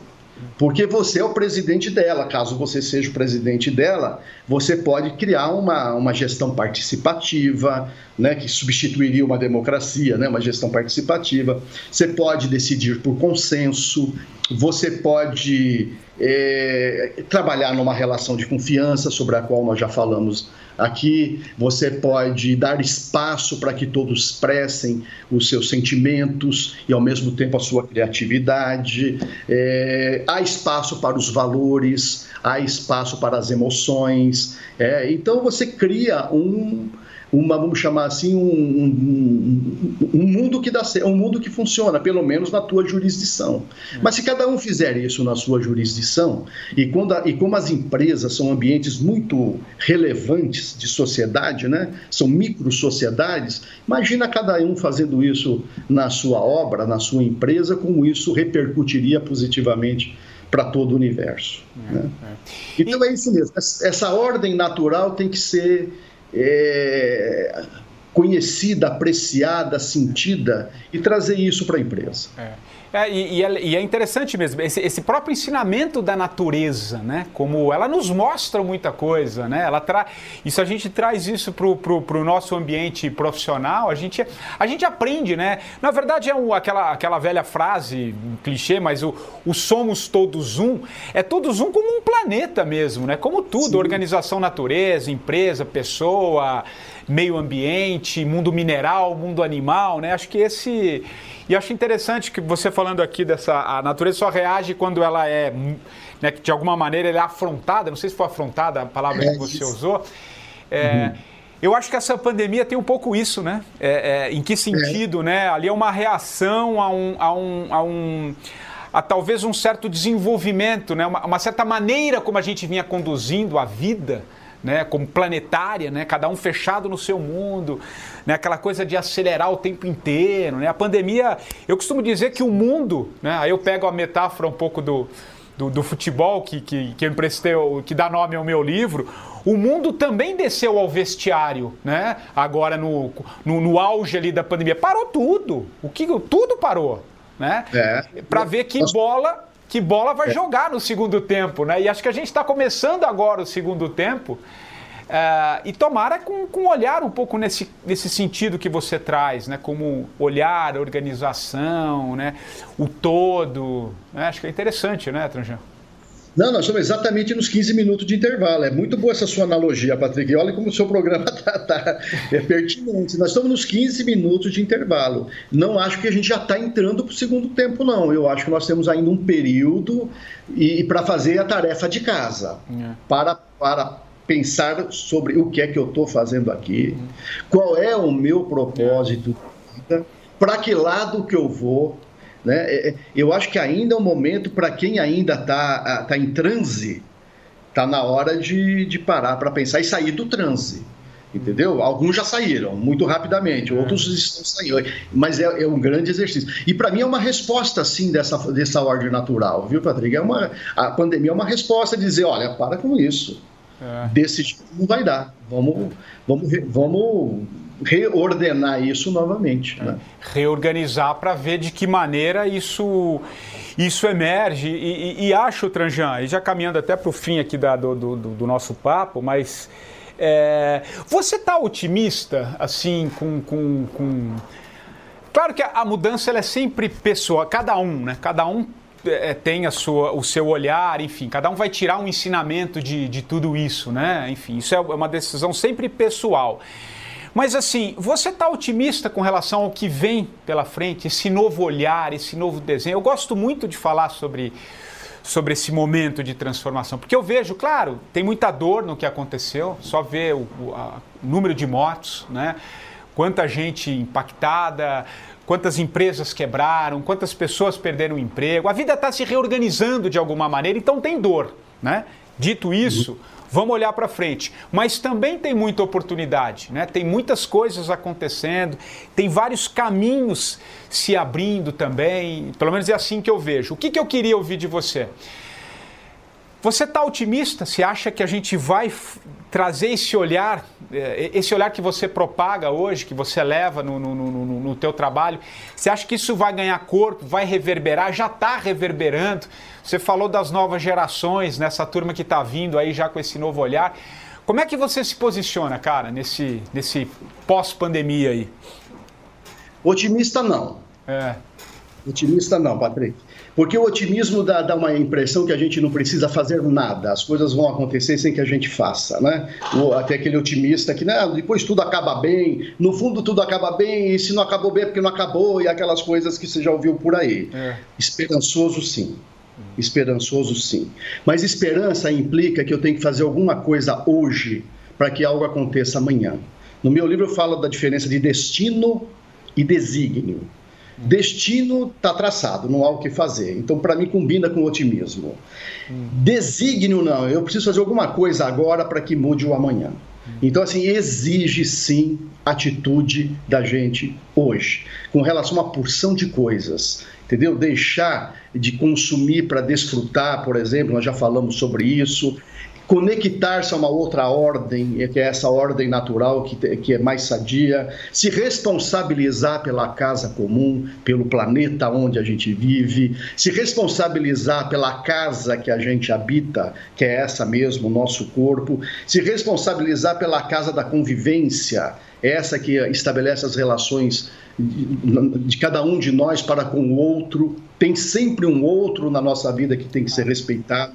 Porque você é o presidente dela. Caso você seja o presidente dela, você pode criar uma, uma gestão participativa, né, que substituiria uma democracia, né, uma gestão participativa. Você pode decidir por consenso, você pode é, trabalhar numa relação de confiança, sobre a qual nós já falamos aqui. Você pode dar espaço para que todos expressem os seus sentimentos e, ao mesmo tempo, a sua criatividade. É, há espaço para os valores, há espaço para as emoções. É, então, você cria um uma, vamos chamar assim, um, um, um, mundo que dá um mundo que funciona, pelo menos na tua jurisdição. Mas se cada um fizer isso na sua jurisdição, e, quando a, e como as empresas são ambientes muito relevantes de sociedade, né? são micro-sociedades, imagina cada um fazendo isso na sua obra, na sua empresa, como isso repercutiria positivamente para todo o universo. É, né? é. Então é isso mesmo, essa ordem natural tem que ser é, conhecida, apreciada, sentida e trazer isso para a empresa. É. É, e, e, é, e, é, interessante mesmo, esse, esse, próprio ensinamento da natureza, né? Como ela nos mostra muita coisa, né? Ela tra... Isso a gente traz isso para o nosso ambiente profissional, a gente, a gente aprende, né? Na verdade é um, aquela, aquela velha frase, um clichê, mas o, o somos todos um, é todos um como um planeta mesmo, né? Como tudo, Sim. organização natureza, empresa, pessoa, meio ambiente, mundo mineral, mundo animal, né? Acho que esse e acho interessante que você falando aqui dessa a natureza só reage quando ela é, né, de alguma maneira ela é afrontada. Não sei se foi afrontada a palavra é que você isso. usou. É, uhum. Eu acho que essa pandemia tem um pouco isso, né? É, é, em que sentido, é. né? Ali é uma reação a um, a um, a um a talvez um certo desenvolvimento, né? uma, uma certa maneira como a gente vinha conduzindo a vida. Né, como planetária, né, cada um fechado no seu mundo, né, aquela coisa de acelerar o tempo inteiro. Né, a pandemia, eu costumo dizer que o mundo, né, aí eu pego a metáfora um pouco do, do, do futebol que, que, que eu emprestei, que dá nome ao meu livro, o mundo também desceu ao vestiário, né? Agora no, no, no auge ali da pandemia. Parou tudo. O que, tudo parou né? É. Para ver que bola que bola vai é. jogar no segundo tempo, né? E acho que a gente está começando agora o segundo tempo. Uh, e tomara com, com um olhar um pouco nesse, nesse sentido que você traz, né? Como olhar, organização, né? o todo. Né? Acho que é interessante, né, Tranjan? Não, nós estamos exatamente nos 15 minutos de intervalo. É muito boa essa sua analogia, Patrick. Olha como o seu programa tá, tá, é pertinente. Nós estamos nos 15 minutos de intervalo. Não acho que a gente já está entrando para o segundo tempo, não. Eu acho que nós temos ainda um período e, e para fazer a tarefa de casa. É. Para, para pensar sobre o que é que eu estou fazendo aqui, qual é o meu propósito, para que lado que eu vou né? É, é, eu acho que ainda é um momento para quem ainda está tá em transe, está na hora de, de parar para pensar e sair do transe. Entendeu? Alguns já saíram muito rapidamente, outros é. estão saindo, mas é, é um grande exercício. E para mim é uma resposta, sim, dessa, dessa ordem natural, viu, Patrick? É uma, a pandemia é uma resposta de dizer: olha, para com isso. É. Desse tipo não vai dar. Vamos, vamos, vamos reordenar isso novamente. É. Né? Reorganizar para ver de que maneira isso, isso emerge. E, e, e acho, Tranjan, e já caminhando até para o fim aqui da, do, do, do, nosso papo, mas é, você está otimista, assim, com, com, com... Claro que a, a mudança ela é sempre pessoal, cada um, né? Cada um é, tem a sua, o seu olhar, enfim, cada um vai tirar um ensinamento de, de tudo isso, né? Enfim, isso é uma decisão sempre pessoal. Mas assim, você está otimista com relação ao que vem pela frente, esse novo olhar, esse novo desenho? Eu gosto muito de falar sobre, sobre esse momento de transformação, porque eu vejo, claro, tem muita dor no que aconteceu, só ver o, o a, número de mortos, né? Quanta gente impactada, quantas empresas quebraram, quantas pessoas perderam o emprego. A vida está se reorganizando de alguma maneira, então tem dor, né? Dito isso, vamos olhar para frente. Mas também tem muita oportunidade, né? tem muitas coisas acontecendo, tem vários caminhos se abrindo também, pelo menos é assim que eu vejo. O que, que eu queria ouvir de você? Você está otimista? Você acha que a gente vai trazer esse olhar, eh, esse olhar que você propaga hoje, que você leva no, no, no, no teu trabalho? Você acha que isso vai ganhar corpo, vai reverberar? Já está reverberando? Você falou das novas gerações, nessa turma que está vindo aí já com esse novo olhar. Como é que você se posiciona, cara, nesse, nesse pós-pandemia aí? Otimista não. É. Otimista não, Patrick. Porque o otimismo dá, dá, uma impressão que a gente não precisa fazer nada, as coisas vão acontecer sem que a gente faça, né? até aquele otimista que, né, depois tudo acaba bem, no fundo tudo acaba bem, e se não acabou bem é porque não acabou, e aquelas coisas que você já ouviu por aí. É. Esperançoso sim. Esperançoso sim. Mas esperança implica que eu tenho que fazer alguma coisa hoje para que algo aconteça amanhã. No meu livro eu falo da diferença de destino e desígnio. Destino está traçado, não há o que fazer. Então, para mim, combina com otimismo. Desígnio, não. Eu preciso fazer alguma coisa agora para que mude o amanhã. Então, assim, exige sim atitude da gente hoje, com relação a uma porção de coisas, entendeu? Deixar de consumir para desfrutar, por exemplo, nós já falamos sobre isso conectar-se a uma outra ordem, que é essa ordem natural que, que é mais sadia, se responsabilizar pela casa comum, pelo planeta onde a gente vive, se responsabilizar pela casa que a gente habita, que é essa mesmo, o nosso corpo, se responsabilizar pela casa da convivência, essa que estabelece as relações de cada um de nós para com o outro. Tem sempre um outro na nossa vida que tem que ser respeitado.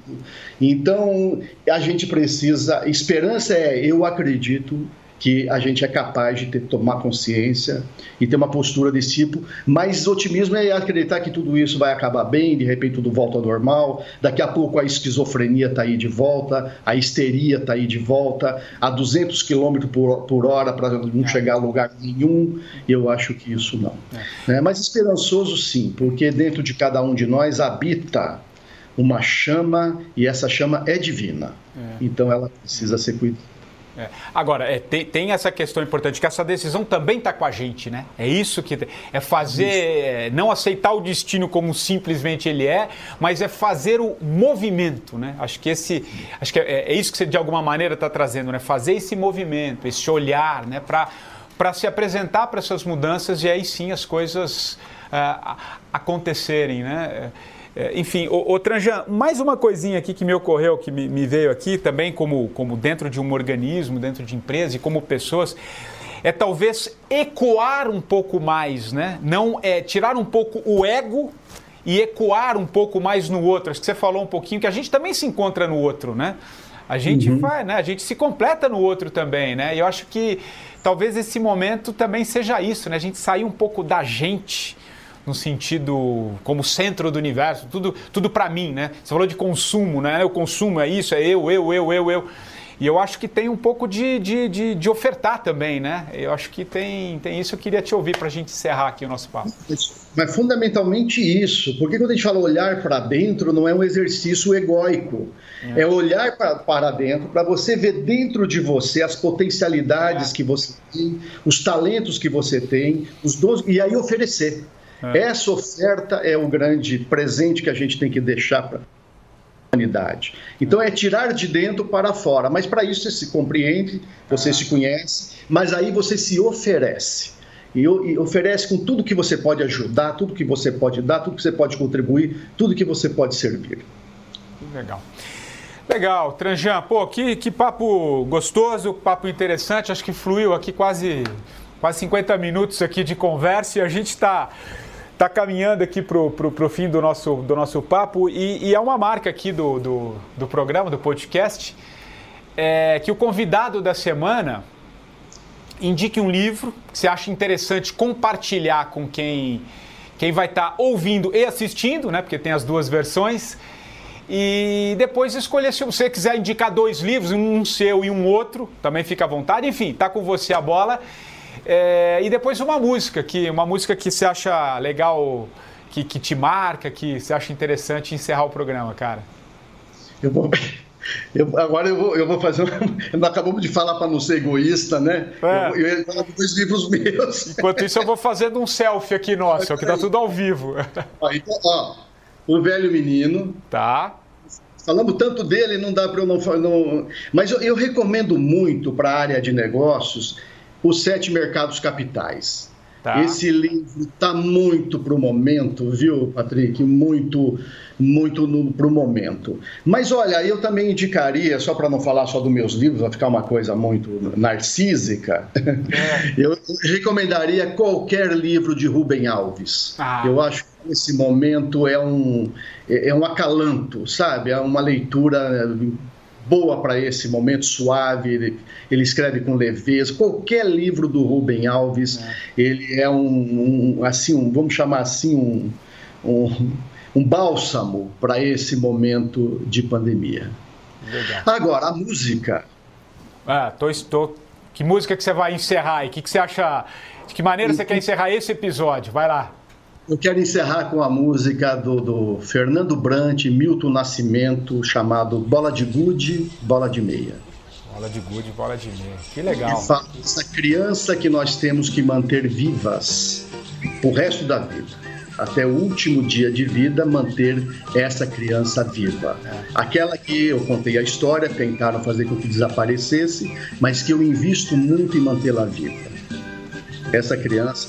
Então, a gente precisa. Esperança é eu acredito que a gente é capaz de ter, tomar consciência e ter uma postura desse tipo. Mas otimismo é acreditar que tudo isso vai acabar bem, de repente tudo volta ao normal, daqui a pouco a esquizofrenia está aí de volta, a histeria está aí de volta, a 200 km por, por hora para não chegar a lugar nenhum. Eu acho que isso não. É. Né? Mas esperançoso sim, porque dentro de cada um de nós habita uma chama e essa chama é divina. É. Então ela precisa ser cuidada. É. Agora, é, tem, tem, essa questão importante, que essa decisão também está com a gente, né? É isso que é fazer, é, não aceitar o destino como simplesmente ele é, mas é fazer o movimento, né? Acho que esse, acho que é, é isso que você de alguma maneira está trazendo, né? Fazer esse movimento, esse olhar, né? Para para se apresentar para essas mudanças e aí sim as coisas uh, acontecerem, né? É, enfim, o, o Tranjan, mais uma coisinha aqui que me ocorreu, que me, me, veio aqui também como, como dentro de um organismo, dentro de empresa e como pessoas, é talvez ecoar um pouco mais, né? Não é tirar um pouco o ego e ecoar um pouco mais no outro. Acho que você falou um pouquinho que a gente também se encontra no outro, né? A gente uhum. faz, né? A gente se completa no outro também, né? E eu acho que talvez esse momento também seja isso, né? A gente sair um pouco da gente no sentido como centro do universo, tudo, tudo para mim, né? Você falou de consumo, né? O consumo é isso, é eu, eu, eu, eu, eu. E eu acho que tem um pouco de, de, de, de ofertar também, né? Eu acho que tem, tem isso. Eu queria te ouvir para a gente encerrar aqui o nosso papo. Mas fundamentalmente isso, porque quando a gente fala olhar para dentro, não é um exercício egóico. É, é olhar pra, para dentro, para você ver dentro de você as potencialidades é. que você tem, os talentos que você tem, os dons, e aí oferecer. É. Essa oferta é o grande presente que a gente tem que deixar para a humanidade. Então é tirar de dentro para fora, mas para isso você se compreende, você se conhece, mas aí você se oferece. E, e oferece com tudo que você pode ajudar, tudo que você pode dar, tudo que você pode contribuir, tudo que você pode servir. Legal. Legal, Tranjan, pô, que, que papo gostoso, papo interessante, acho que fluiu aqui quase, quase 50 minutos aqui de conversa e a gente está está caminhando aqui para o fim do nosso, do nosso papo e, e é uma marca aqui do, do, do programa, do podcast, é, que o convidado da semana indique um livro que você acha interessante compartilhar com quem, quem vai estar tá ouvindo e assistindo, né? Porque tem as duas versões. E depois escolher se você quiser indicar dois livros, um seu e um outro, também fica à vontade. Enfim, tá com você a bola. É, e depois uma música, que, uma música que você acha legal, que, que te marca, que você acha interessante encerrar o programa, cara. Eu vou. Eu, agora eu vou, eu vou fazer. Nós acabamos de falar para não ser egoísta, né? É. Eu, eu ia falar dois livros meus. Enquanto isso, eu vou fazendo um selfie aqui nosso, que tá tudo ao vivo. Ó, então, ó, o velho menino. Tá. Falamos tanto dele, não dá para eu não. não mas eu, eu recomendo muito para a área de negócios os Sete Mercados Capitais. Tá. Esse livro está muito para o momento, viu, Patrick? Muito, muito para o momento. Mas olha, eu também indicaria, só para não falar só dos meus livros, vai ficar uma coisa muito narcísica, é. eu recomendaria qualquer livro de Rubem Alves. Ah. Eu acho que esse momento é um, é um acalanto, sabe? É uma leitura boa para esse momento suave, ele, ele, escreve com leveza. Qualquer livro do Rubem Alves, é. ele é um, um, assim, um, vamos chamar assim, um, um, um bálsamo para esse momento de pandemia. Legal. Agora, a música. Ah, tô, tô... Que música que você vai encerrar e que, que você acha? De que maneira você quer encerrar esse episódio? Vai lá. Eu quero encerrar com a música do, do Fernando Brant, Milton Nascimento, chamado Bola de Gude, Bola de Meia. Bola de gude, bola de meia. Que legal. Essa criança que nós temos que manter vivas o resto da vida. Até o último dia de vida, manter essa criança viva. É. Aquela que eu contei a história, tentaram fazer com que desaparecesse, mas que eu invisto muito em mantê-la viva. Essa criança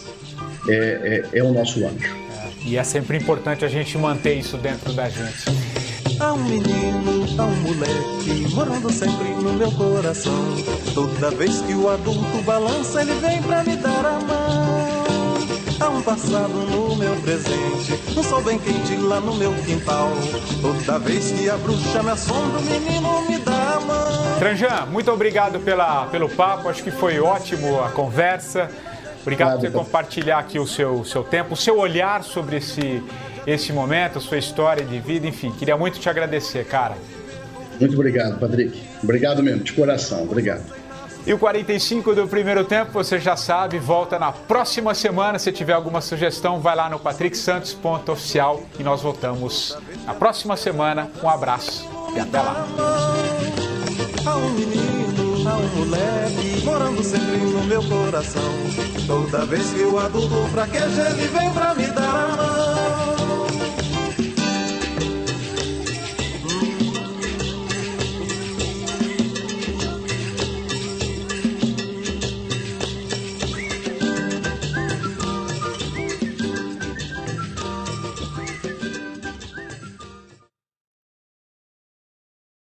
é, é, é o nosso anjo. É, e é sempre importante a gente manter isso dentro da gente. Há um menino, há um moleque, morando sempre no meu coração. Toda vez que o adulto balança, ele vem pra me dar a mão. Há um passado no meu presente, um sol bem quente lá no meu quintal. Toda vez que a bruxa me assombra, o menino me dá a mão. Tranjan, muito obrigado pela, pelo papo, acho que foi ótimo a conversa. Obrigado por você compartilhar aqui o seu, seu tempo, o seu olhar sobre esse, esse momento, a sua história de vida, enfim. Queria muito te agradecer, cara. Muito obrigado, Patrick. Obrigado mesmo, de coração. Obrigado. E o 45 do primeiro tempo, você já sabe, volta na próxima semana. Se tiver alguma sugestão, vai lá no patricksantos.oficial e nós voltamos na próxima semana. Um abraço e até lá. Há um moleque morando sempre no meu coração. Toda vez que o adulto fraqueja, ele vem pra me dar a mão.